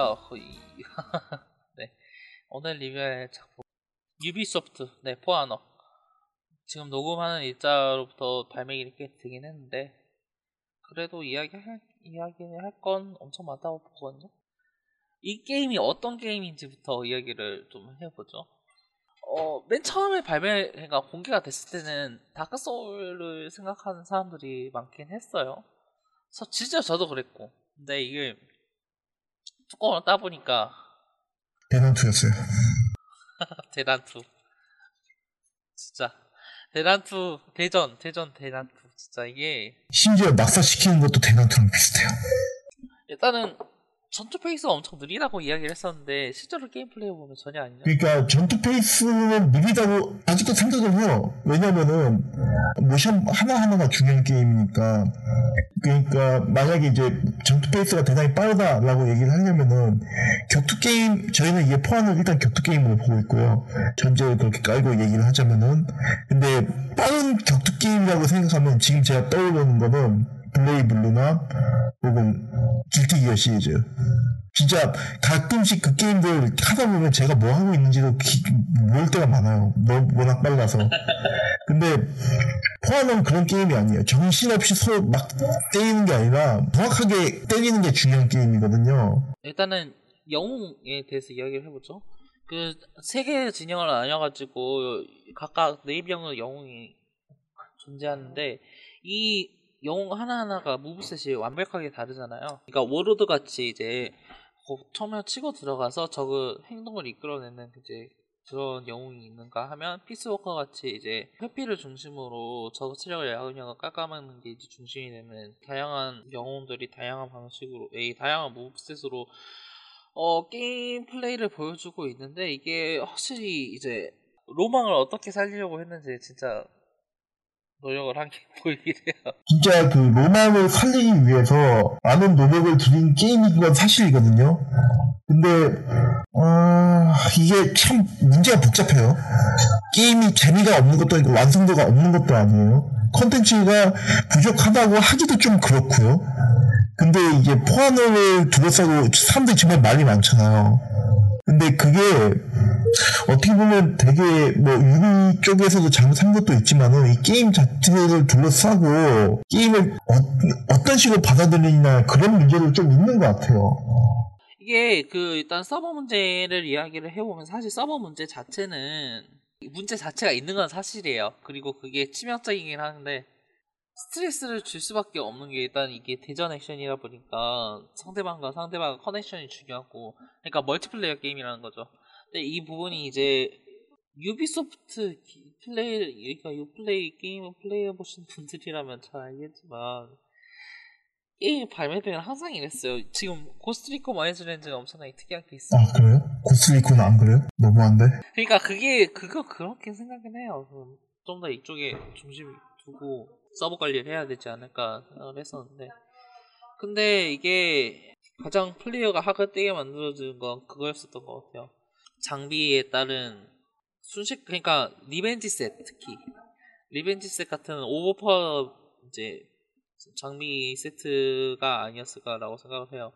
찾아뵙습니다. 허이. 네. 오늘 리뷰할 작품 Ubisoft의 For Honor 지금 녹음하는 일자로부터 발매일이 꽤 되긴 했는데 그래도 이야기 할 이야기를 할건 엄청 많다고 보거든요. 이 게임이 어떤 게임인지부터 이야기를 좀 해보죠. 어, 맨 처음에 발매, 그러니까 공개가 됐을 때는 다크 소울을 생각하는 사람들이 많긴 했어요. 저, 진짜 저도 그랬고. 근데 이게 뚜껑을 따보니까 대난투였어요. 대난투. 진짜 대난투 대전 대전 대난투 진짜 이게 심지어 낙사시키는 것도 대난투랑 비슷해요. 일단은 전투 페이스가 엄청 느리다고 이야기를 했었는데 실제로 게임 플레이 보면 전혀 아니죠. 그러니까 전투 페이스는 느리다고 아직도 생각을 해요. 왜냐면은 모션 하나 하나가 중요한 게임이니까 그러니까 만약에 이제 전투 페이스가 대단히 빠르다라고 얘기를 하려면은 격투 게임 저희는 이게 포함을 일단 격투 게임으로 보고 있고요. 전제를 그렇게 깔고 얘기를 하자면은 근데 빠른 격투 게임이라고 생각하면 지금 제가 떠오르는 거는 BlazBlue나 혹은 기어 시리즈. 진짜 가끔씩 그 게임들 하다 보면 제가 뭐 하고 있는지도 기, 모를 때가 많아요. 너무 워낙 빨라서. 근데 포함은 그런 게임이 아니에요. 정신없이 서로 막 때리는 게 아니라 정확하게 때리는 게 중요한 게임이거든요. 일단은 영웅에 대해서 이야기를 해보죠. 그 세 개의 진영을 나뉘어가지고 각각 네 명의 영웅이 존재하는데 이 영웅 하나하나가 moveset이 완벽하게 다르잖아요. 그러니까 Warlord 같이 이제 처음에 치고 들어가서 적의 행동을 이끌어내는 이제 그런 영웅이 있는가 하면 Peacewalker 같이 이제 회피를 중심으로 적 체력을 야금야금 깎아먹는 게 이제 중심이 되는 다양한 영웅들이 다양한 방식으로 이 다양한 moveset으로 어 게임 플레이를 보여주고 있는데 이게 확실히 이제 로망을 어떻게 살리려고 했는지 진짜 노력을 한 게 보이긴 해요. 진짜 그 로망을 살리기 위해서 많은 노력을 들인 게임인 건 사실이거든요. 근데 어, 이게 참 문제가 복잡해요. 게임이 재미가 없는 것도 아니고 완성도가 없는 것도 아니에요. 컨텐츠가 부족하다고 하기도 좀 그렇고요. 근데 이제 For Honor를 둘러싸고 사람들이 정말 말이 많잖아요. 근데 그게 어떻게 보면 되게 뭐 Ubi 쪽에서도 잘못한 것도 있지만은 이 게임 자체를 둘러싸고 게임을 어떤 식으로 받아들이냐 그런 문제도 좀 있는 것 같아요. 이게 그 일단 서버 문제를 이야기를 해보면 사실 서버 문제 자체는 문제 자체가 있는 건 사실이에요. 그리고 그게 치명적이긴 하는데 스트레스를 줄 수밖에 없는 게 일단 이게 대전 액션이다 보니까 상대방과 상대방 connection이 중요하고 그러니까 멀티플레이어 게임이라는 거죠. 근데 이 부분이 이제 유비소프트 플레이 그러니까 Uplay 게임을 플레이해 보신 분들이라면 잘 알겠지만 게임 발매 때는 항상 이랬어요. 지금 Ghost Recon Wildlands가 엄청나게 특이한 케이스예요. 아 그래요? Ghost Recon은 안 그래요? 너무한데? 그러니까 그게 그거 그렇게 생각은 해요. 좀 더 이쪽에 중심 두고 서버 관리를 해야 되지 않을까 생각을 했었는데 근데 이게 가장 플레이어가 하그되게 만들어지는 건 그거였었던 것 같아요. 장비에 따른 순식 그러니까 revenge set 특히 revenge set 같은 오버퍼 이제 장비 세트가 아니었을까라고 생각을 해요.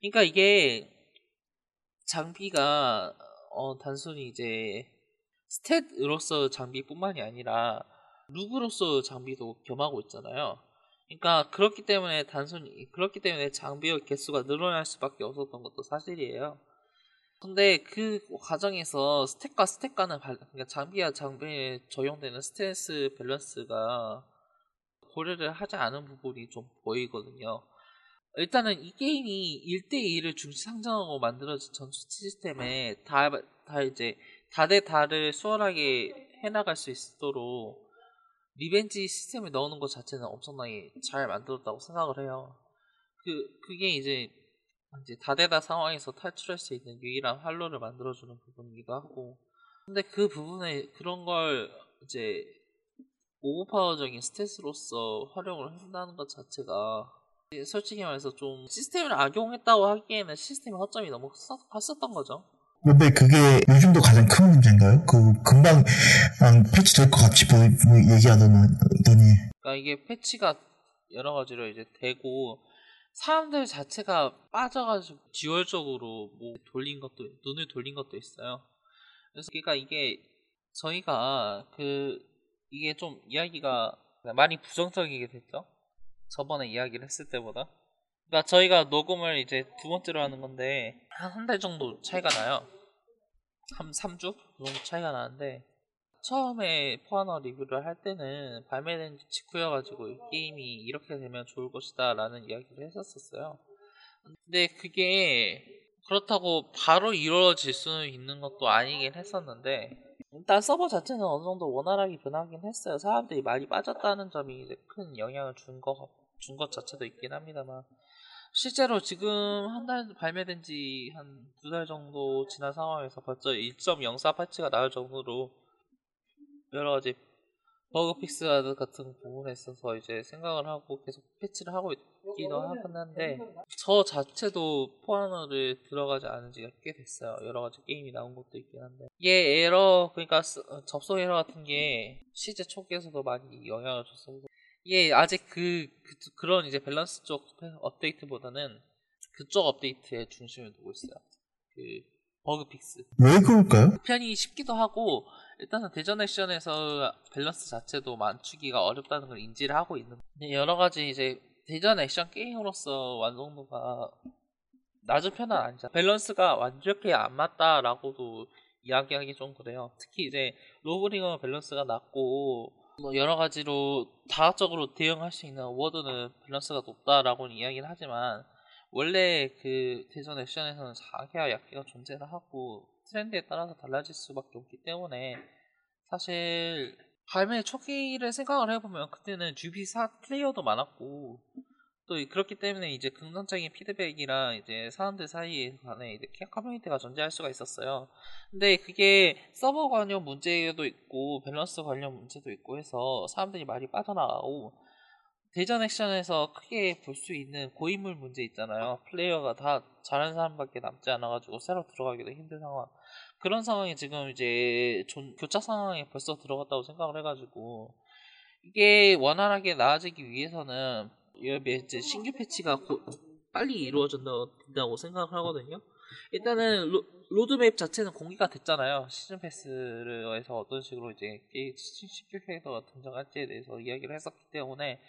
그러니까 이게 장비가 어 단순히 이제 stat으로서 장비뿐만이 아니라 look으로서 장비도 겸하고 있잖아요. 그러니까 그렇기 때문에 단순히 그렇기 때문에 장비의 개수가 늘어날 수밖에 없었던 것도 사실이에요. 근데 그 과정에서 stat과 stat 간의 그러니까 장비와 장비에 적용되는 stat의 밸런스가 고려를 하지 않은 부분이 좀 보이거든요. 일단은 이 게임이 1대2를 중시 상정하고 만들어진 전투 시스템에 다, 다 이제 다대 다를 수월하게 해나갈 수 있도록 revenge 시스템을 넣는 것 자체는 엄청나게 잘 만들었다고 생각을 해요. 그, 그게 이제, 이제 다대다 상황에서 탈출할 수 있는 유일한 활로를 만들어주는 부분이기도 하고. 근데 그 부분에 그런 걸 이제 오버파워적인 스탯으로서 활용을 한다는 것 자체가 솔직히 말해서 좀 시스템을 악용했다고 하기에는 시스템의 허점이 너무 컸었던 거죠. 근데 그게 요즘도 가장 큰 문제인가요? 그 금방 패치될 것 같이 보이, 얘기하더니. 그러니까 이게 패치가 여러 가지로 이제 되고 사람들 자체가 빠져가지고 지월적으로 뭐 돌린 것도 눈을 돌린 것도 있어요. 그래서 그러니까 이게 저희가 그 이게 좀 이야기가 많이 부정적이게 됐죠. 저번에 이야기를 했을 때보다. 그러니까 저희가 녹음을 이제 두 번째로 하는 건데 한 한 달 정도 차이가 나요. 한 3주 정도 차이가 나는데 처음에 포아너 리뷰를 할 때는 발매된 직후여가지고 게임이 이렇게 되면 좋을 것이다 라는 이야기를 했었었어요. 근데 그게 그렇다고 바로 이루어질 수는 있는 것도 아니긴 했었는데 일단 서버 자체는 어느 정도 원활하게 변하긴 했어요. 사람들이 많이 빠졌다는 점이 이제 큰 영향을 준 것, 준 것 자체도 있긴 합니다만 실제로 지금 한 달 발매된 지 한 두 달 정도 지난 상황에서 벌써 1.04 패치가 나올 정도로 여러 가지 bug fix 같은 부분에 있어서 이제 생각을 하고 계속 패치를 하고 있기도 하긴 한데 저 자체도 For Honor를 들어가지 않은 지가 꽤 됐어요. 여러 가지 게임이 나온 것도 있긴 한데 이게 에러 그러니까 접속 에러 같은 게 실제 초기에서도 많이 영향을 줬어요. 이게 아직 그, 그, 런 이제 밸런스 쪽 업데이트보다는 그쪽 업데이트에 중심을 두고 있어요. 그 bug fix. 왜 그럴까요? 그 편이 쉽기도 하고 일단은 대전 액션에서 밸런스 자체도 맞추기가 어렵다는 걸 인지를 하고 있는. 여러 가지 이제 대전 액션 게임으로서 완성도가 낮은 편은 아니죠. 밸런스가 완벽히 안 맞다라고도 이야기하기 좀 그래요. 특히 이제 Lawbringer 밸런스가 낮고 뭐 여러 가지로 다각적으로 대응할 수 있는 Warden은 밸런스가 높다라고는 이야기를 하지만 원래 그 대전 액션에서는 강캐와 약캐가 존재를 하고 트렌드에 따라서 달라질 수밖에 없기 때문에 사실 발매 초기를 생각을 해보면 그때는 주비사 플레이어도 많았고 또 그렇기 때문에 이제 긍정적인 피드백이랑 이제 사람들 사이에 간에 이제 커뮤니티가 존재할 수가 있었어요. 근데 그게 서버 관련 문제도 있고 밸런스 관련 문제도 있고 해서 사람들이 많이 빠져나가고 대전 액션에서 크게 볼 수 있는 고인물 문제 있잖아요. 플레이어가 다 잘하는 사람밖에 남지 않아가지고 새로 들어가기도 힘든 상황. 그런 상황이 지금 이제 존, 고착 상황에 벌써 들어갔다고 생각을 해가지고 이게 원활하게 나아지기 위해서는 이제 신규 패치가 고, 빨리 이루어진다고 생각을 하거든요. 일단은 로, 로드맵 자체는 공개가 됐잖아요. season pass에서 어떤 식으로 이제 신규 캐릭터가 등장할지에 대해서 이야기를 했었기 때문에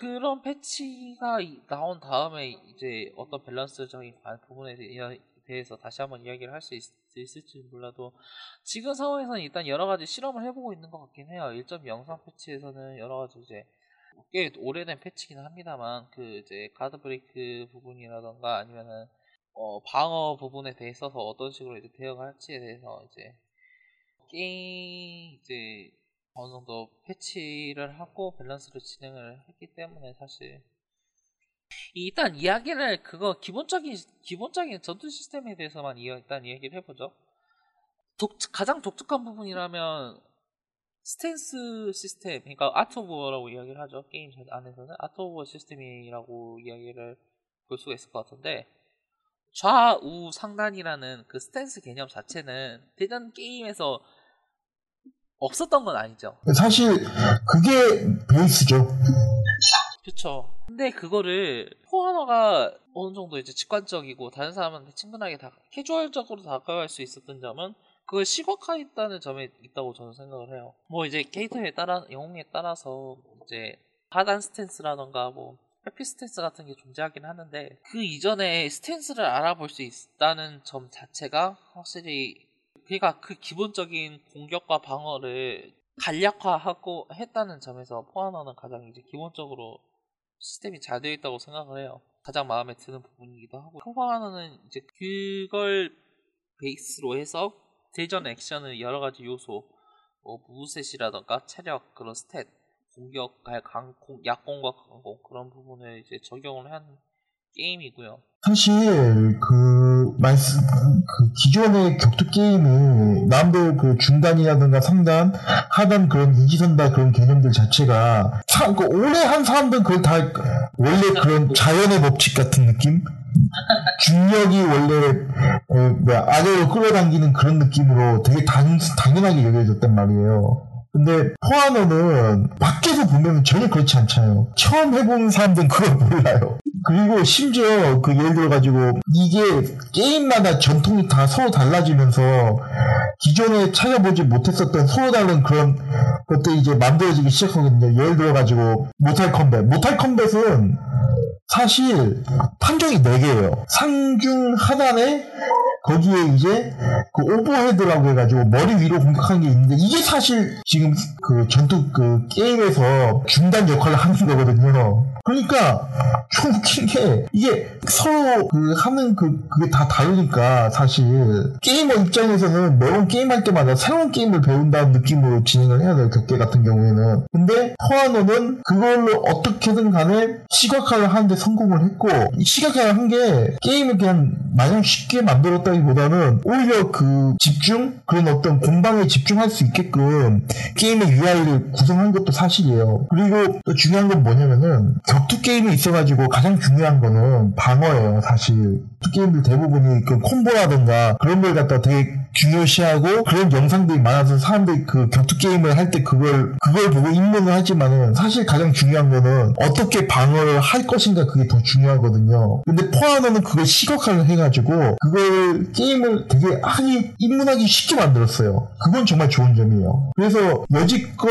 그런 패치가 나온 다음에 이제 어떤 밸런스적인 부분에 대해서 다시 한번 이야기를 할 수 있을지 몰라도 지금 상황에서는 일단 여러 가지 실험을 해보고 있는 것 같긴 해요. 1.03 패치에서는 여러 가지 이제 꽤 오래된 패치긴 합니다만 그 이제 guard break 부분이라던가 아니면은 어 방어 부분에 대해서 어떤 식으로 이제 대응할지에 대해서 이제 게임 이제 어느 정도 패치를 하고 밸런스를 진행을 했기 때문에 사실 일단 이야기를 그거 기본적인 기본적인 전투 시스템에 대해서만 일단 이야기를 해보죠. 독, 가장 독특한 부분이라면 stance 시스템, 그러니까 Art of War라고 이야기를 하죠. 게임 안에서는 Art of War 시스템이라고 이야기를 볼 수가 있을 것 같은데 좌우 상단이라는 그 stance 개념 자체는 대전 게임에서 없었던 건 아니죠. 사실 그게 베이스죠. 그쵸. 근데 그거를 For Honor가 어느 정도 이제 직관적이고 다른 사람한테 친근하게 다 캐주얼적으로 다가갈 수 있었던 점은 그걸 시각화했다는 점에 있다고 저는 생각을 해요. 뭐 이제 캐릭터에 따라 영웅에 따라서 이제 하단 stance라던가 뭐 회피 stance 같은 게 존재하긴 하는데 그 이전에 stance를 알아볼 수 있다는 점 자체가 확실히 그러니까 그 기본적인 공격과 방어를 간략화하고 했다는 점에서 For Honor는 가장 이제 기본적으로 시스템이 잘 되어 있다고 생각을 해요. 가장 마음에 드는 부분이기도 하고 포아너는 이제 그걸 베이스로 해서 대전 액션의 여러 가지 요소, 뭐 moveset이라던가 체력, 그런 stat, 공격, 강, 약공과 강공 그런 부분을 이제 적용을 한 게임이고요. 사실 그 말씀 그 기존의 격투 게임은 남들 그 중단이라든가 상단, 하단 그런 인지선다 그런 개념들 자체가 참 그 오래 한 사람들은 그걸 다 원래 그런 자연의 법칙 같은 느낌? 중력이 원래 어, 뭐야, 아래로 끌어당기는 그런 느낌으로 되게 당, 당연하게 여겨졌단 말이에요. 근데 포아노는 밖에서 보면 전혀 그렇지 않잖아요. 처음 해보는 사람들은 그걸 몰라요. 그리고 심지어 그 예를 들어가지고 이게 게임마다 전통이 다 서로 달라지면서 기존에 찾아보지 못했었던 서로 다른 그런 것들이 이제 만들어지기 시작하거든요. 예를 들어가지고 Mortal Kombat. Mortal Kombat은 사실 판정이 4개예요. 상중 하단에 거기에 이제 그 overhead라고 해가지고 머리 위로 공격하는 게 있는데 이게 사실 지금 그 전투 그 게임에서 중단 역할을 하는 거거든요. 그러니까 좀 웃긴 게 이게 서로 그 하는 그 그게 다 다르니까 사실 게이머 입장에서는 매번 게임할 때마다 새로운 게임을 배운다는 느낌으로 진행을 해야 돼요. 격계 같은 경우에는. 근데 포아노는 그걸로 어떻게든 간에 시각화를 하는데 성공을 했고 이 시각화를 한 게 게임을 그냥 마냥 쉽게 만들었다기보다는 오히려 그 집중 그런 어떤 공방에 집중할 수 있게끔 게임의 UI를 구성한 것도 사실이에요. 그리고 또 중요한 건 뭐냐면은 격투 게임이 있어가지고 가장 중요한 거는 방어예요, 사실. 격투 게임들 대부분이 그 콤보라든가 그런 걸 갖다 되게 중요시하고 그런 영상들이 많아서 사람들이 그 격투 게임을 할 때 그걸 그걸 보고 입문을 하지만은 사실 가장 중요한 거는 어떻게 방어를 할 것인가 그게 더 중요하거든요. 근데 포아노는 그걸 시각화를 해가지고 그걸 게임을 되게 하기 입문하기 쉽게 만들었어요. 그건 정말 좋은 점이에요. 그래서 여지껏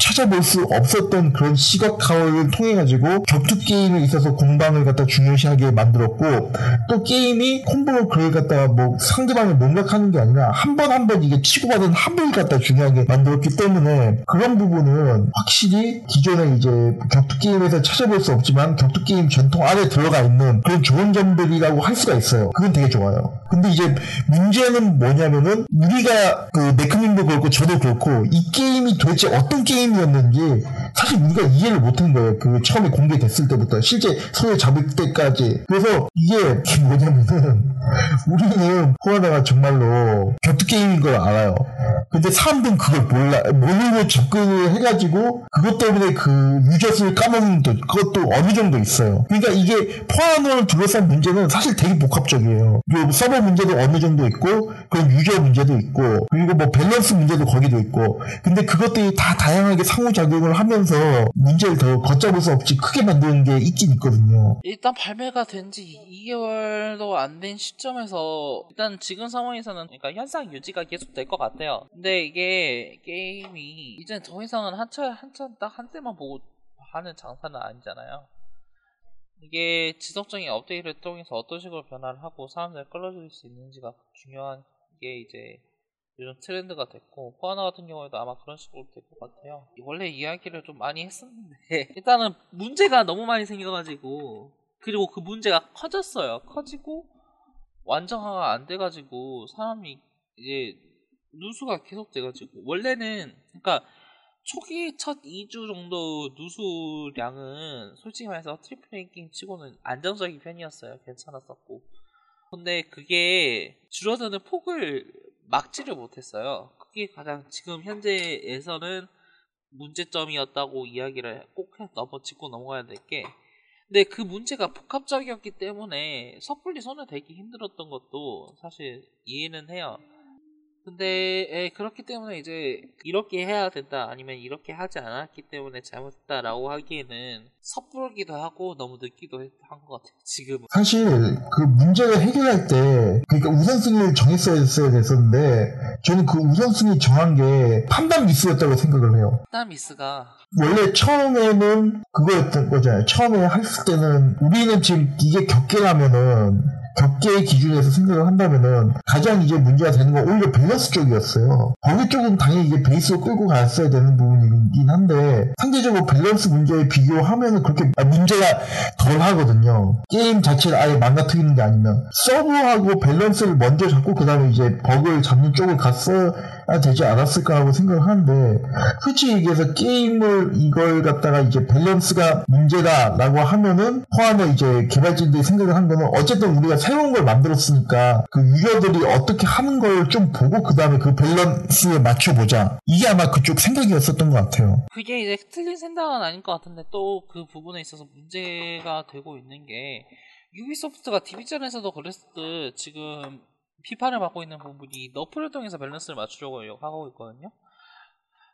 찾아볼 수 없었던 그런 시각화를 통해 가지고 격투 게임에 있어서 공방을 갖다 중요시하게 만들었고 또 게임이 콤보를 그걸 갖다가 뭐 상대방을 몸각하는 게 아니라 한 번 한 번 이게 치고받은 한 번을 갖다 중요하게 만들었기 때문에 그런 부분은 확실히 기존에 이제 격투 게임에서 찾아볼 수 없지만 격투 게임 전통 안에 들어가 있는 그런 좋은 점들이라고 할 수가 있어요. 그건 되게 좋아요. 근데 이제 문제는 뭐냐면은 우리가 그 네크님도 그렇고 저도 그렇고 이 게임이 도대체 어떤 게임이었는지 사실 우리가 이해를 못한 거예요. 그 처음에 공개됐을 때부터 실제 손에 잡을 때까지. 그래서 이게 뭐냐면은 우리는 호하다가 정말로 격투 게임인 걸 알아요. 근데 사람들은 그걸 몰라 모르고 접근을 해가지고 그것 때문에 그 유저수를 까먹는 것 그것도 어느 정도 있어요. 그러니까 이게 포함을 둘러싼 문제는 사실 되게 복합적이에요. 서버 문제도 어느 정도 있고 그런 유저 문제도 있고 그리고 뭐 밸런스 문제도 거기도 있고 근데 그것들이 다 다양하게 상호작용을 하면서 문제를 더 걷잡을 수 없이 크게 만드는 게 있긴 있거든요. 일단 발매가 된 지 2개월도 안 된 시점에서 일단 지금 상황에서는 그러니까 현상 유지가 계속 될 것 같아요. 근데 이게 게임이 이제 더 이상은 한차 한차 딱한 대만 보고 하는 장사는 아니잖아요. 이게 지속적인 업데이트를 통해서 어떤 식으로 변화를 하고 사람들을 끌어들일 수 있는지가 중요한 게 이제 요즘 트렌드가 됐고 포아나 같은 경우에도 아마 그런 식으로 될 것 같아요. 원래 이야기를 좀 많이 했었는데 일단은 문제가 너무 많이 생겨가지고 그리고 그 문제가 커졌어요. 커지고 완성화가 안 돼가지고 사람이 이제 누수가 계속 돼가지고 원래는 그러니까 초기 첫 2주 정도 유저량은 솔직히 말해서 triple A 게임 치고는 안정적인 편이었어요. 괜찮았었고. 근데 그게 줄어드는 폭을 막지를 못했어요. 그게 가장 지금 현재에서는 문제점이었다고 이야기를 꼭 넘어 짚고 넘어가야 될 게. 근데 그 문제가 복합적이었기 때문에 섣불리 손을 대기 힘들었던 것도 사실 이해는 해요. 근데 에, 그렇기 때문에 이제 이렇게 해야 된다 아니면 이렇게 하지 않았기 때문에 잘못했다라고 하기에는 섣부르기도 하고 너무 늦기도 한 것 같아요 지금은 사실 그 문제를 해결할 때 그러니까 우선순위를 정했어야 됐었는데 저는 그 우선순위 정한 게 판단 미스였다고 생각을 해요. 판단 미스가 원래 처음에는 그거였던 거잖아요. 처음에 했을 때는 우리는 지금 이게 격계라면은 격계의 기준에서 생각을 한다면은 가장 이제 문제가 되는 건 오히려 밸런스 쪽이었어요. 거기 쪽은 당연히 이게 베이스로 끌고 갔어야 되는 부분이긴 한데 상대적으로 밸런스 문제에 비교하면은 그렇게 문제가 덜 하거든요. 게임 자체를 아예 망가뜨리는 게 아니면 서브하고 밸런스를 먼저 잡고 그 다음에 이제 버그를 잡는 쪽을 갔어야 되지 않았을까 하고 생각을 하는데 솔직히 얘기해서 게임을 이걸 갖다가 이제 밸런스가 문제다라고 하면은 포 아너 이제 개발진들이 생각을 한 거는 어쨌든 우리가 새로운 걸 만들었으니까 그 유저들이 어떻게 하는 걸 좀 보고 그 다음에 그 밸런스에 맞춰보자. 이게 아마 그쪽 생각이었었던 것 같아요. 그게 이제 틀린 생각은 아닌 것 같은데 또 그 부분에 있어서 문제가 되고 있는 게 유비소프트가 디비전에서도 그랬을 때 지금 비판을 받고 있는 부분이 nerf를 통해서 밸런스를 맞추려고 하고 있거든요.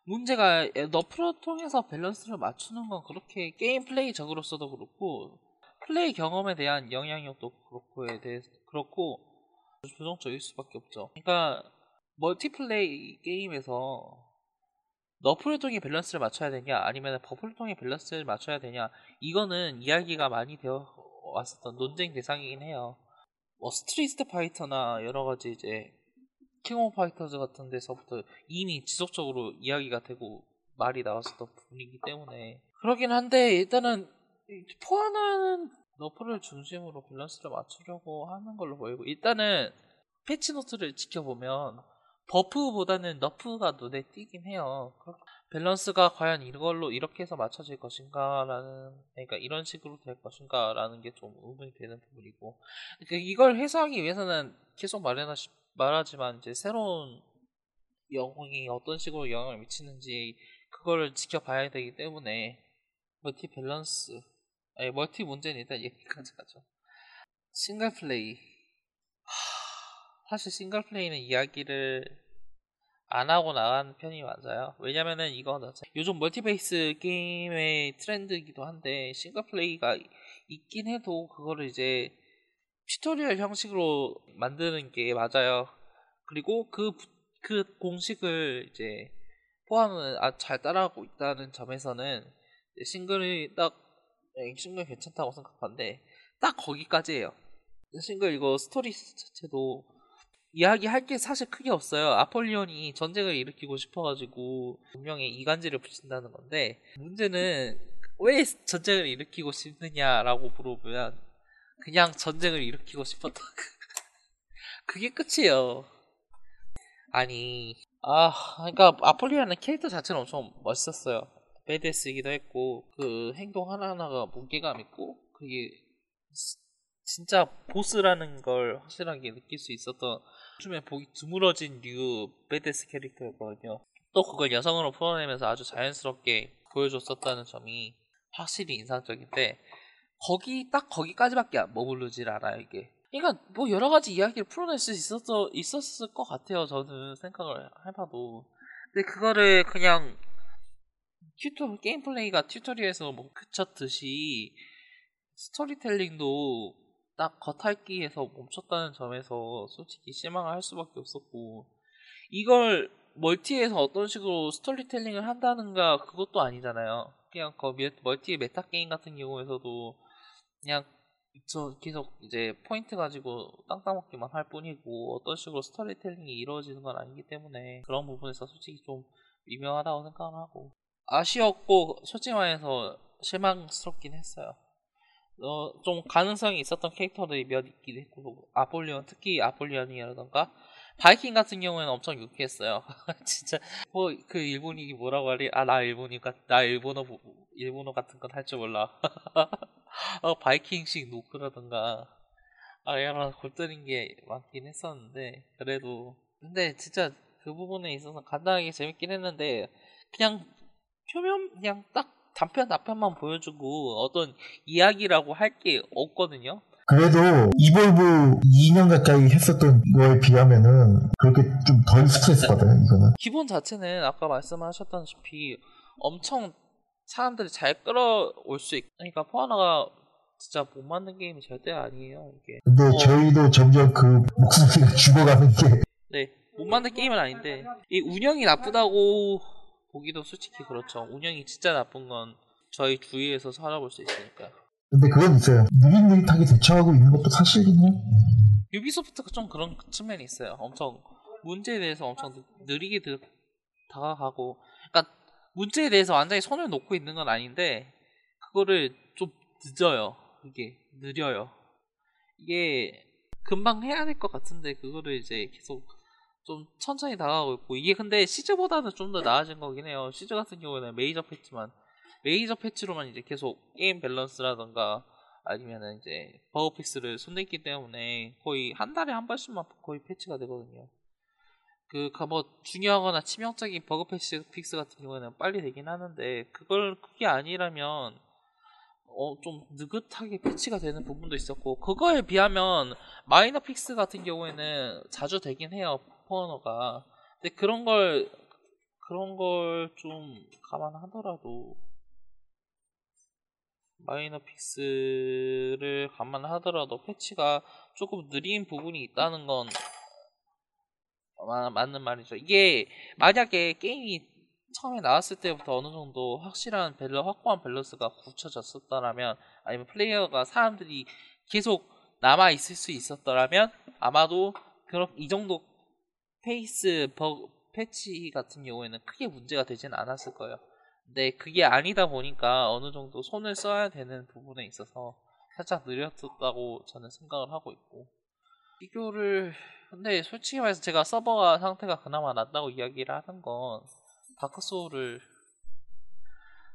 문제가 nerf를 통해서 밸런스를 맞추는 건 그렇게 게임 플레이적으로서도 그렇고 플레이 경험에 대한 영향력도 그렇고에 대해서 그렇고 부정적일 수밖에 없죠. 그러니까 멀티플레이 게임에서 nerf를 통해 밸런스를 맞춰야 되냐 아니면 buff를 통해 밸런스를 맞춰야 되냐 이거는 이야기가 많이 되어 왔었던 논쟁 대상이긴 해요. 뭐 스트리트 파이터나 여러 가지 이제 킹 오브 파이터즈 같은 데서부터 이미 지속적으로 이야기가 되고 말이 나왔었던 부분이기 때문에 그러긴 한데 일단은 포 아너는 nerf를 중심으로 밸런스를 맞추려고 하는 걸로 보이고 일단은 패치 노트를 지켜보면 buff보다는 nerf가 눈에 띄긴 해요. 밸런스가 과연 이걸로 이렇게 해서 맞춰질 것인가라는 그러니까 이런 식으로 될 것인가라는 게 좀 의문이 되는 부분이고. 그러니까 이걸 해소하기 위해서는 계속 말해나 말하지만 이제 새로운 영웅이 어떤 식으로 영향을 미치는지 그거를 지켜봐야 되기 때문에 멀티 밸런스 아니 멀티 문제는 일단 여기까지 가죠. 싱글 플레이. 사실 싱글 플레이는 이야기를 안 하고 나가는 편이 맞아요. 왜냐면은 이거는 요즘 멀티베이스 게임의 트렌드이기도 한데 싱글 플레이가 있긴 해도 그거를 이제 튜토리얼 형식으로 만드는 게 맞아요. 그리고 그, 그 공식을 이제 포 아너가, 잘 따라하고 있다는 점에서는 싱글이 딱 네, 싱글 괜찮다고 생각하는데 딱 거기까지예요. 싱글 이거 스토리 자체도 이야기할 게 사실 크게 없어요. 아폴리온이 전쟁을 일으키고 싶어가지고 분명히 이간질을 붙인다는 건데 문제는 왜 전쟁을 일으키고 싶느냐라고 물어보면 그냥 전쟁을 일으키고 싶었다. 그게 끝이에요. 아니 아 그러니까 아폴리온은 캐릭터 자체는 엄청 멋있었어요. 베데스이기도 했고 그 행동 하나하나가 무게감 있고 그게 진짜 보스라는 걸 확실하게 느낄 수 있었던 요즘에 보기 드물어진 류 베데스 캐릭터였거든요. 또 그걸 여성으로 풀어내면서 아주 자연스럽게 보여줬었다는 점이 확실히 인상적인데 거기 딱 거기까지밖에 안 머무르질 않아요 이게. 그러니까 뭐 여러 가지 이야기를 풀어낼 수 있었어 있었을 것 같아요 저는 생각을 해봐도. 근데 그거를 그냥 튜토 게임 플레이가 튜토리얼에서 뭐 그쳤듯이 스토리텔링도 딱 겉핥기에서 멈췄다는 점에서 솔직히 실망을 할 수밖에 없었고 이걸 멀티에서 어떤 식으로 스토리텔링을 한다는가 그것도 아니잖아요. 그냥 그 멀티 메타 게임 같은 경우에서도 그냥 저 계속 이제 포인트 가지고 땅땅 먹기만 할 뿐이고 어떤 식으로 스토리텔링이 이루어지는 건 아니기 때문에 그런 부분에서 솔직히 좀 미묘하다고 생각을 하고 아쉬웠고 솔직히 말해서 실망스럽긴 했어요. 어, 좀 가능성이 있었던 캐릭터들이 몇 있긴 했고 아폴리온 특히 아폴리온이라던가 바이킹 같은 경우에는 엄청 유쾌했어요. 진짜 뭐 그 일본인이 뭐라고 하리? 아 나 일본이가 나 일본어 일본어 같은 건 할 줄 몰라. 어, 바이킹식 노크라던가 아 여러 골때린 게 많긴 했었는데 그래도 근데 진짜 그 부분에 있어서 간단하게 재밌긴 했는데 그냥 표면 그냥 딱 단편 단편만 보여주고 어떤 이야기라고 할 게 없거든요. 그래도 이볼브 2년 가까이 했었던 거에 비하면은 그렇게 좀 덜 스트레스 받아요 이거는. 기본 자체는 아까 말씀하셨다시피 엄청 사람들이 잘 끌어올 수 있. 그러니까 포하나가 진짜 못 만든 게임이 절대 아니에요 이게. 근데 어. 저희도 점점 그 목소리가 죽어가는 게. 네, 못 만든 게임은 아닌데 이 운영이 나쁘다고 보기도 솔직히 그렇죠. 운영이 진짜 나쁜 건 저희 주위에서 살아볼 수 있으니까. 근데 그건 있어요. 느릿느릿하게 대처하고 있는 것도 사실이긴 해. 유비소프트가 좀 그런 측면이 있어요. 엄청 문제에 대해서 엄청 느리게 다가가고, 그러니까 문제에 대해서 완전히 손을 놓고 있는 건 아닌데 그거를 좀 늦어요. 이게 느려요. 이게 금방 해야 될 것 같은데 그거를 이제 계속 좀 천천히 다가가고 있고 이게 근데 시즈보다는 좀 더 나아진 거긴 해요. 시즈 같은 경우에는 메이저 패치만 메이저 패치로만 이제 계속 게임 밸런스라던가 아니면은 이제 버그 fix를 손댔기 때문에 거의 한 달에 한 번씩만 거의 패치가 되거든요. 그, 뭐, 중요하거나 치명적인 버그 패치 fix 같은 경우에는 빨리 되긴 하는데, 그걸, 그게 아니라면, 어, 좀 느긋하게 패치가 되는 부분도 있었고, 그거에 비하면, 마이너 fix 같은 경우에는 자주 되긴 해요. 포 아너가 근데 그런 걸 그런 걸 좀 감안하더라도 마이너 fix를 감안하더라도 패치가 조금 느린 부분이 있다는 건 마- 맞는 말이죠. 이게 만약에 게임이 처음에 나왔을 때부터 어느 정도 확실한 밸런 확고한 밸런스가 굳혀졌었더라면 아니면 플레이어가 사람들이 계속 남아 있을 수 있었더라면 아마도 그런 이 정도 페이스 버 패치 같은 경우에는 크게 문제가 되지는 않았을 거예요. 근데 그게 아니다 보니까 어느 정도 손을 써야 되는 부분에 있어서 살짝 느렸다고 저는 생각을 하고 있고 비교를 근데 솔직히 말해서 제가 서버가 상태가 그나마 낫다고 이야기를 하는 건 다크 소울을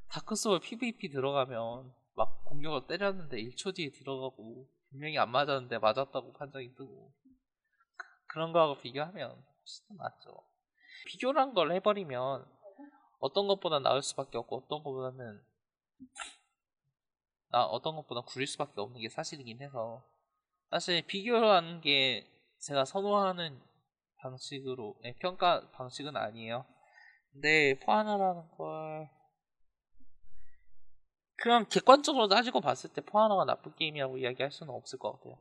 다크 소울 PVP 들어가면 막 공격을 때렸는데 1초 뒤에 들어가고 분명히 안 맞았는데 맞았다고 판정이 뜨고 그런 거하고 비교하면 훨씬 더 낫죠. 비교란 걸 해버리면 어떤 것보다 나을 수밖에 없고 어떤 것보다는 나 어떤 것보다 구릴 수밖에 없는 게 사실이긴 해서 사실 비교라는 게 제가 선호하는 방식으로 네, 평가 방식은 아니에요. 근데 포하나라는 걸 그냥 객관적으로 따지고 봤을 때 포하나가 나쁜 게임이라고 이야기할 수는 없을 것 같아요.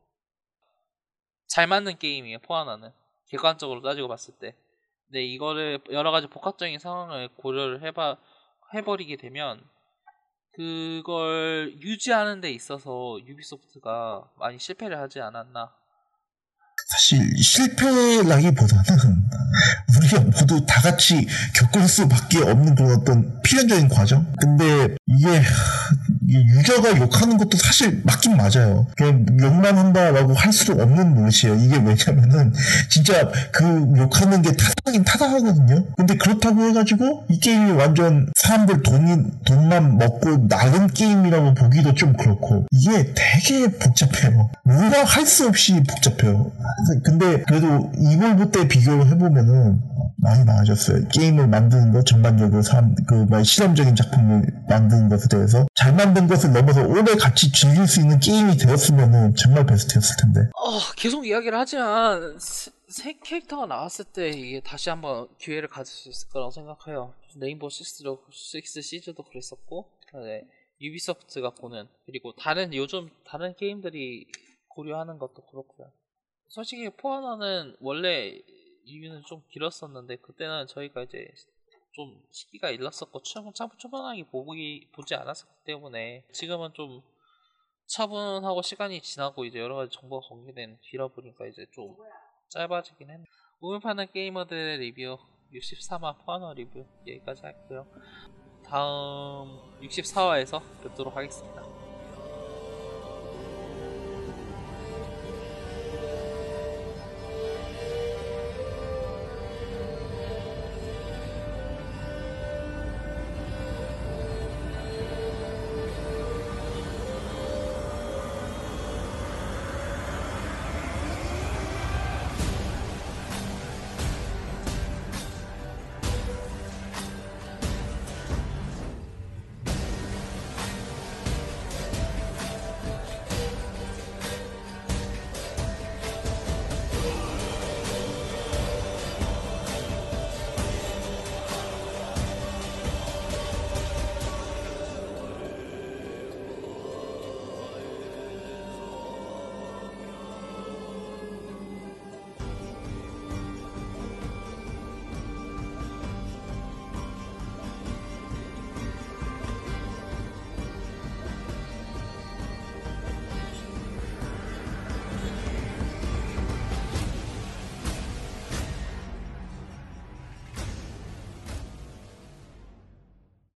잘 맞는 게임이에요. 포하나는 객관적으로 따지고 봤을 때. 근데 이거를 여러 가지 복합적인 상황을 고려를 해봐 해버리게 되면 그걸 유지하는 데 있어서 유비소프트가 많이 실패를 하지 않았나. 사실 실패라기보다는 우리가 모두 다 같이 겪을 수밖에 없는 그런 어떤 필연적인 과정. 근데 이게 이 유저가 욕하는 것도 사실 맞긴 맞아요. 욕만 한다라고 할 수도 없는 노릇이에요. 이게 왜냐면은 진짜 그 욕하는 게 타당하긴 타당하거든요. 근데 그렇다고 해가지고 이 게임이 완전 사람들 돈이 돈만 먹고 나른 게임이라고 보기도 좀 그렇고 이게 되게 복잡해요. 뭔가 할 수 없이 복잡해요. 근데 그래도 때 비교를 해보면은 많이 나아졌어요. 게임을 만드는 것 전반적으로 사람 그 실험적인 작품을 만드는 것에 대해서 잘 만든 것을 넘어서 오래 같이 즐길 수 있는 게임이 되었으면은 정말 베스트였을 텐데. 어, 계속 이야기를 하지만 새, 새 캐릭터가 나왔을 때 이게 다시 한번 기회를 가질 수 있을 거라고 생각해요. 레인보우 식스도 식스 시즈도 그랬었고, 네, 유비소프트가 보는 그리고 다른 요즘 다른 게임들이 고려하는 것도 그렇고요. 솔직히 포아나는 원래 리뷰는 좀 길었었는데 그때는 저희가 이제 좀 시기가 일렀었고 참, 참 초반하게 보기 보지 않았었기 때문에 지금은 좀 차분하고 시간이 지나고 이제 여러 가지 정보가 공개된 뒤라 보니까 이제 좀 짧아지긴 했는데 오늘 파는 게이머들의 리뷰 63화 포아너 리뷰 여기까지 할게요. 다음 64화에서 뵙도록 하겠습니다.